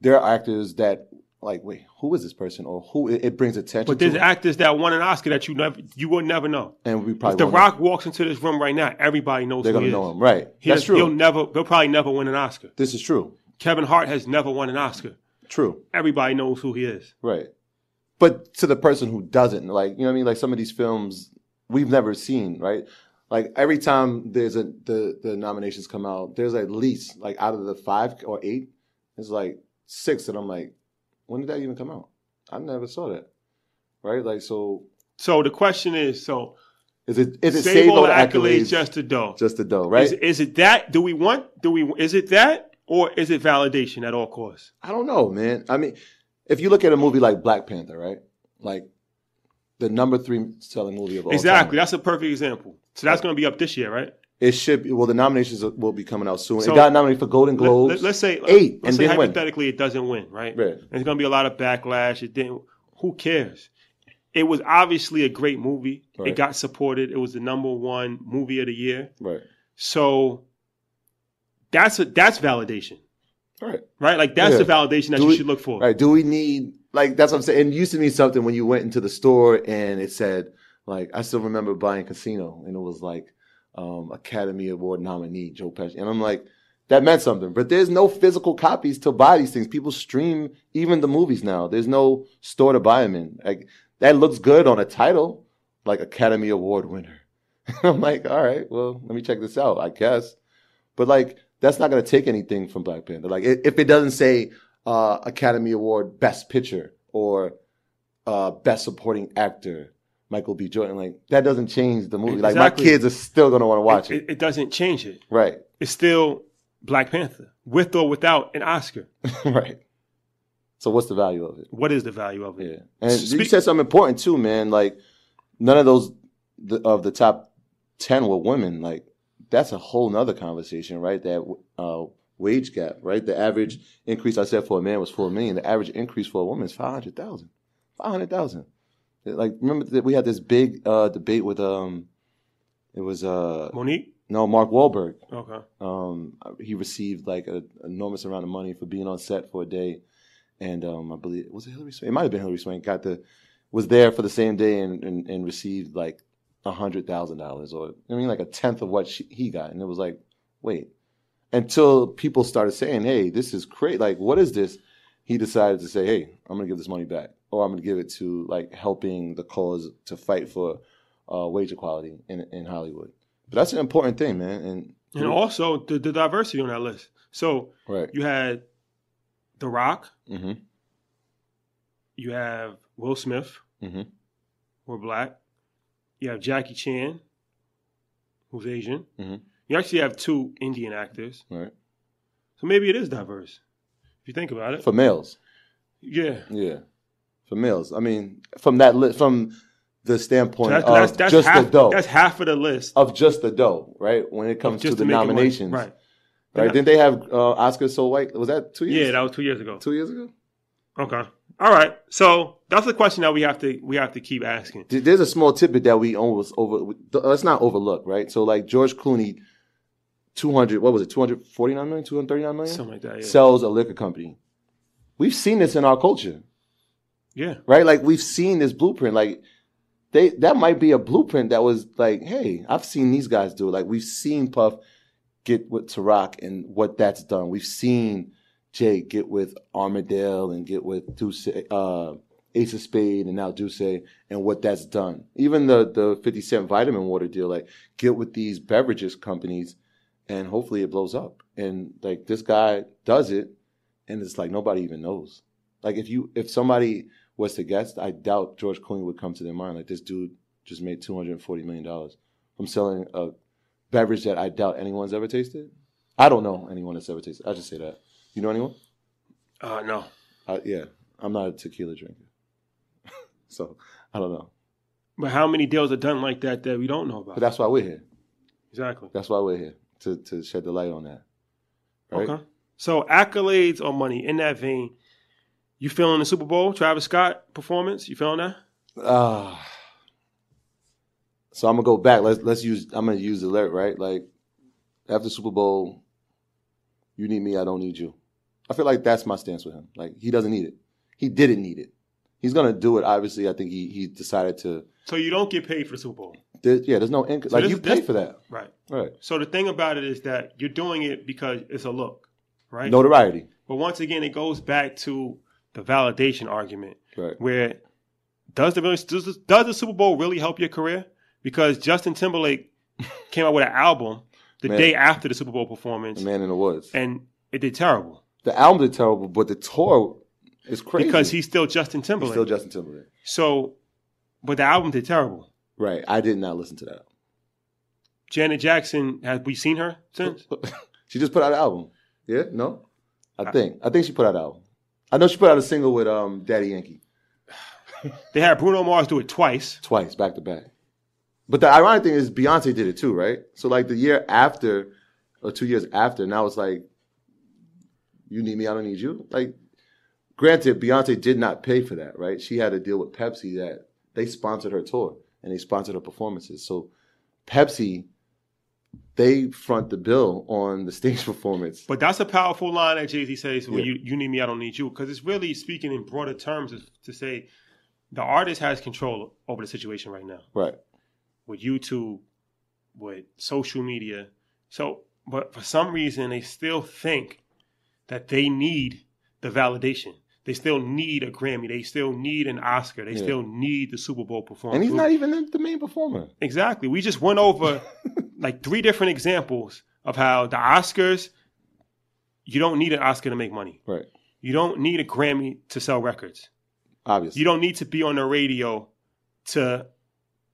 there are actors that like, wait, who is this person, or who it, it brings attention to But there's to, actors that won an Oscar that you never you will never know. and we If probably The won't- Rock walks into this room right now, everybody knows they're gonna know is. him, right? He That's true. He'll never. He'll probably never win an Oscar. this is true. Kevin Hart has never won an Oscar. True. Everybody knows who he is. Right. but to the person who doesn't, like you know what I mean, like some of these films we've never seen, right? Like every time there's a the the nominations come out, there's at least like out of the five or eight, it's like six that I'm like, when did that even come out? I never saw that, right? Like so. So the question is, so is it is it save, save all the accolades, accolades just a dough? just a dough, right? Is, is it that? Do we want? Do we? Is it that, or is it validation at all costs? I don't know, man. I mean, if you look at a movie like Black Panther, right? Like the number three selling movie of all Exactly. time. That's a perfect example. So that's going to be up this year, right? It should be. Well, the nominations will be coming out soon. So- it got nominated for Golden Globes. Let, us say uh, eight Let's and say win. hypothetically it doesn't win, right? Right. There's going to be a lot of backlash. It didn't. Who cares? It was obviously a great movie. It got supported. It was the number one movie of the year. Right. So that's a, that's validation, Right. right? Like that's Yeah. the validation that Do you we- should look for. Right. Do we need like that's what I'm saying? It used to mean something when you went into the store and it said like I still remember buying Casino and it was like um, Academy Award nominee Joe Pesci and I'm like that meant something. But there's no physical copies to buy these things. People stream even the movies now. There's no store to buy them in. Like that looks good on a title like Academy Award winner. *laughs* I'm like, all right, well, let me check this out. I guess. But like, that's not to take anything from Black Panther. Like, if it doesn't say uh, Academy Award Best Picture or uh, Best Supporting Actor, Michael B. Jordan, like that doesn't change the movie. Like, my kids are still to want to watch it, it. it doesn't change it. Right, It's still Black Panther, with or without an Oscar. *laughs* right. So, what's the value of it? What is the value of it? Yeah, and you said something important too, man. Like, none of those the, of the top ten were women. Like, that's a whole nother conversation, right? That uh, wage gap, right? The average increase I said for a man was four million. The average increase for a woman is five hundred thousand. Five hundred thousand. Like, remember that we had this big uh, debate with um, it was uh, Monique. no Mark Wahlberg. Okay. Um, he received like an enormous amount of money for being on set for a day, and um, I believe was it Hilary Swank? It might have been Hilary Swank. Got the was there for the same day and and, and received like a hundred thousand dollars, or I mean like a tenth of what she, he got, and it was like, wait, until people started saying, hey, this is crazy. Like, what is this? He decided to say, hey, I'm gonna give this money back, or I'm gonna give it to like helping the cause to fight for uh, wage equality in in Hollywood. But that's an important thing, man. And And also the, the diversity on that list. So right. you had The Rock, hmm you have Will Smith, hmm who are black. You have Jackie Chan, who's Asian. Mhm. You actually have two Indian actors. Right. So maybe it is diverse. If you think about it. For males. yeah. Yeah. For males. I mean, from that li- from the standpoint So that's, of that's, that's just half, the dough. That's half of the list. of just the dough, right? When it comes to just the make it money. nominations. Right. Right. Didn't they have uh, Oscar So White? Was that two years? Yeah, that was two years ago. two years ago? Okay. All right. So that's the question that we have to we have to keep asking. There's a small tidbit that we almost over. Let's not overlook, right? So, like George Clooney, two hundred. What was it? Two hundred forty nine million. Two hundred thirty nine million. Something like that. Yeah. Sells a liquor company. We've seen this in our culture. Yeah. right? Like we've seen this blueprint. Like they that might be a blueprint that was like, hey, I've seen these guys do it. Like we've seen Puff get with Tarak and what that's done. We've seen Jay get with Armadale and get with uh, Ace of Spade and now D'Ussé and what that's done. Even the the fifty cent vitamin water deal, like get with these beverages companies and hopefully it blows up. And like this guy does it and it's like nobody even knows. Like if you if somebody was to guess, I doubt George Clooney would come to their mind. Like this dude just made two hundred and forty million dollars from selling a beverage that I doubt anyone's ever tasted. I don't know anyone that's ever tasted. I just say that. You know anyone? Uh, no. I, yeah, I'm not a tequila drinker, *laughs* so I don't know. But how many deals are done like that that we don't know about? But that's why we're here. exactly. That's why we're here to to shed the light on that. Right? Okay. So accolades or money in that vein. You feeling the Super Bowl, Travis Scott performance? You feeling that? Uh, so I'm gonna go back. Let's let's use. I'm gonna use the lyric right. Like after Super Bowl, you need me, I don't need you. I feel like that's my stance with him. Like he doesn't need it. He didn't need it. He's gonna do it. Obviously, I think he he decided to. So you don't get paid for the Super Bowl, There, yeah, there's no income. So like this- you pay this- for that, right? right? So the thing about it is that you're doing it because it's a look, right? Notoriety, But once again, it goes back to the validation argument, right? where does the really does, does the Super Bowl really help your career? Because Justin Timberlake *laughs* came out with an album the Man. day after the Super Bowl performance, The Man in the Woods. and it did terrible the album did terrible, but the tour is crazy because he's still Justin He's Timberlake. still Justin Timberlake. so, but the album did terrible. Right. I did not listen to that. Janet Jackson, have we seen her since? *laughs* she just put out an album. Yeah? No? I think. I think she put out an album. I know she put out a single with um Daddy Yankee *sighs* They had Bruno Mars do it twice. twice, back to back. But the ironic thing is Beyonce did it too, right? So like the year after or two years after, now it's like you need me, I don't need you. Like granted, Beyonce did not pay for that, right? She had a deal with Pepsi that they sponsored her tour and they sponsored her performances. So Pepsi they front the bill on the stage *laughs* performance. But that's a powerful line that Jay Z says, "Well, Yeah. you you need me, I don't need you," because it's really speaking in broader terms to say the artist has control over the situation right now Right. with YouTube, with social media. So, but for some reason, they still think that they need the validation. They still need a Grammy. They still need an Oscar. They Yeah. still need the Super Bowl performance. And he's not even the- the main performer. Exactly. We just went over *laughs* like three different examples of how the Oscars, you don't need an Oscar to make money. Right. You don't need a Grammy to sell records. Obviously. You don't need to be on the radio to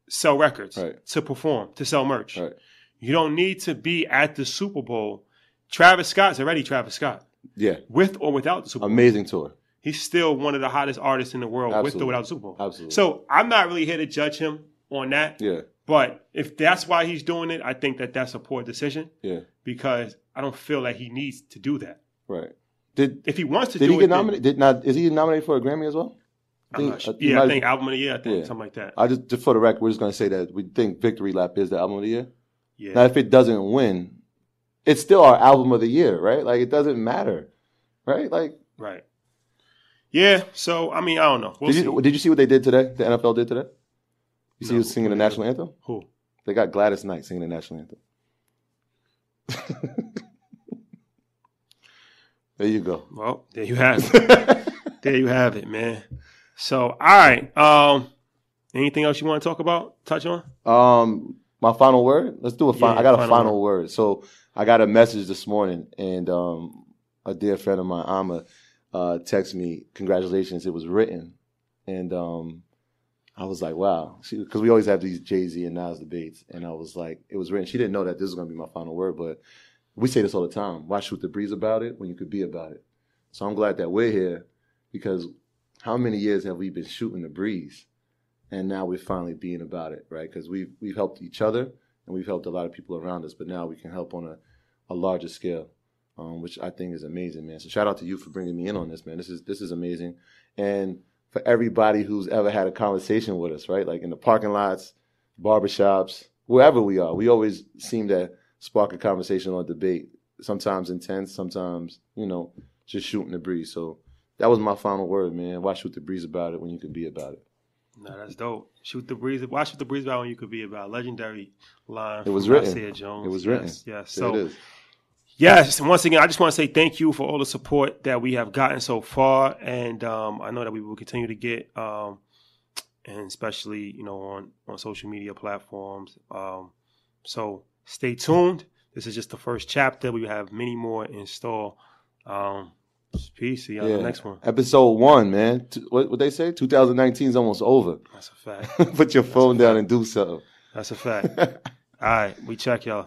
sell records, Right. to perform, to sell merch. Right. You don't need to be at the Super Bowl. Travis Scott's already Travis Scott, Yeah. with or without the Super Bowl. Amazing tour. He's still one of the hottest artists in the world, with or without the Super Bowl. Absolutely. So I'm not really here to judge him on that. Yeah. But if that's why he's doing it, I think that that's a poor decision Yeah. because I don't feel like he needs to do that. Right. Did If he wants to did do he it, get then- nominated? Did not? Is he nominated for a Grammy as well? I'm think- sure. uh, yeah, I think album of the year. I think Yeah. something like that. I just, just for the record, we're just gonna say that we think Victory Lap is the album of the year. yeah, Now, if it doesn't win, it's still our album of the year, right? Like it doesn't matter, right? Like, right. Yeah. So I mean, I don't know. We'll did you did you see what they did today? The NFL did today. You see No, who's singing the national anthem? Who? They got Gladys Knight singing the national anthem. *laughs* there you go. Well, there you have it. *laughs* there you have it, man. So, all right. Um, anything else you want to talk about? Touch on? Um, my final word. Let's do a final. Yeah, I got a final final word. So I got a message this morning, and um, a dear friend of mine, Ama, uh, texted me, "Congratulations, it was written." And um, I was like, "Wow," because we always have these Jay Z and Nas debates, and I was like, "It was written." She didn't know that this was going to be my final word, but we say this all the time: "Why shoot the breeze about it when you could be about it?" So I'm glad that we're here because how many years have we been shooting the breeze? and now we're finally being about it, right? Because we've we've helped each other and we've helped a lot of people around us, but now we can help on a, a larger scale, um, which I think is amazing, man. So shout out to you for bringing me in on this, man. This is this is amazing, and for everybody who's ever had a conversation with us, right? Like in the parking lots, barbershops, wherever we are, we always seem to spark a conversation or a debate. Sometimes intense, sometimes you know just shooting the breeze. So that was my final word, man. Why shoot the breeze about it when you can be about it? No, that's dope. Shoot the breeze. Why shoot the breeze about when you could be about? Legendary line. It was written. Isaiah Jones. It was written. Yes. yes. So it is. Yes, and once again, I just want to say thank you for all the support that we have gotten so far, and um, I know that we will continue to get, um, and especially you know on on social media platforms. Um, so stay tuned. This is just the first chapter. We have many more in store. Um, peace. See you on the next one. Episode one, man. What what they say? 2019 is almost over. That's a fact. *laughs* Put your phone down and do something. That's a fact. *laughs* all right, we check y'all.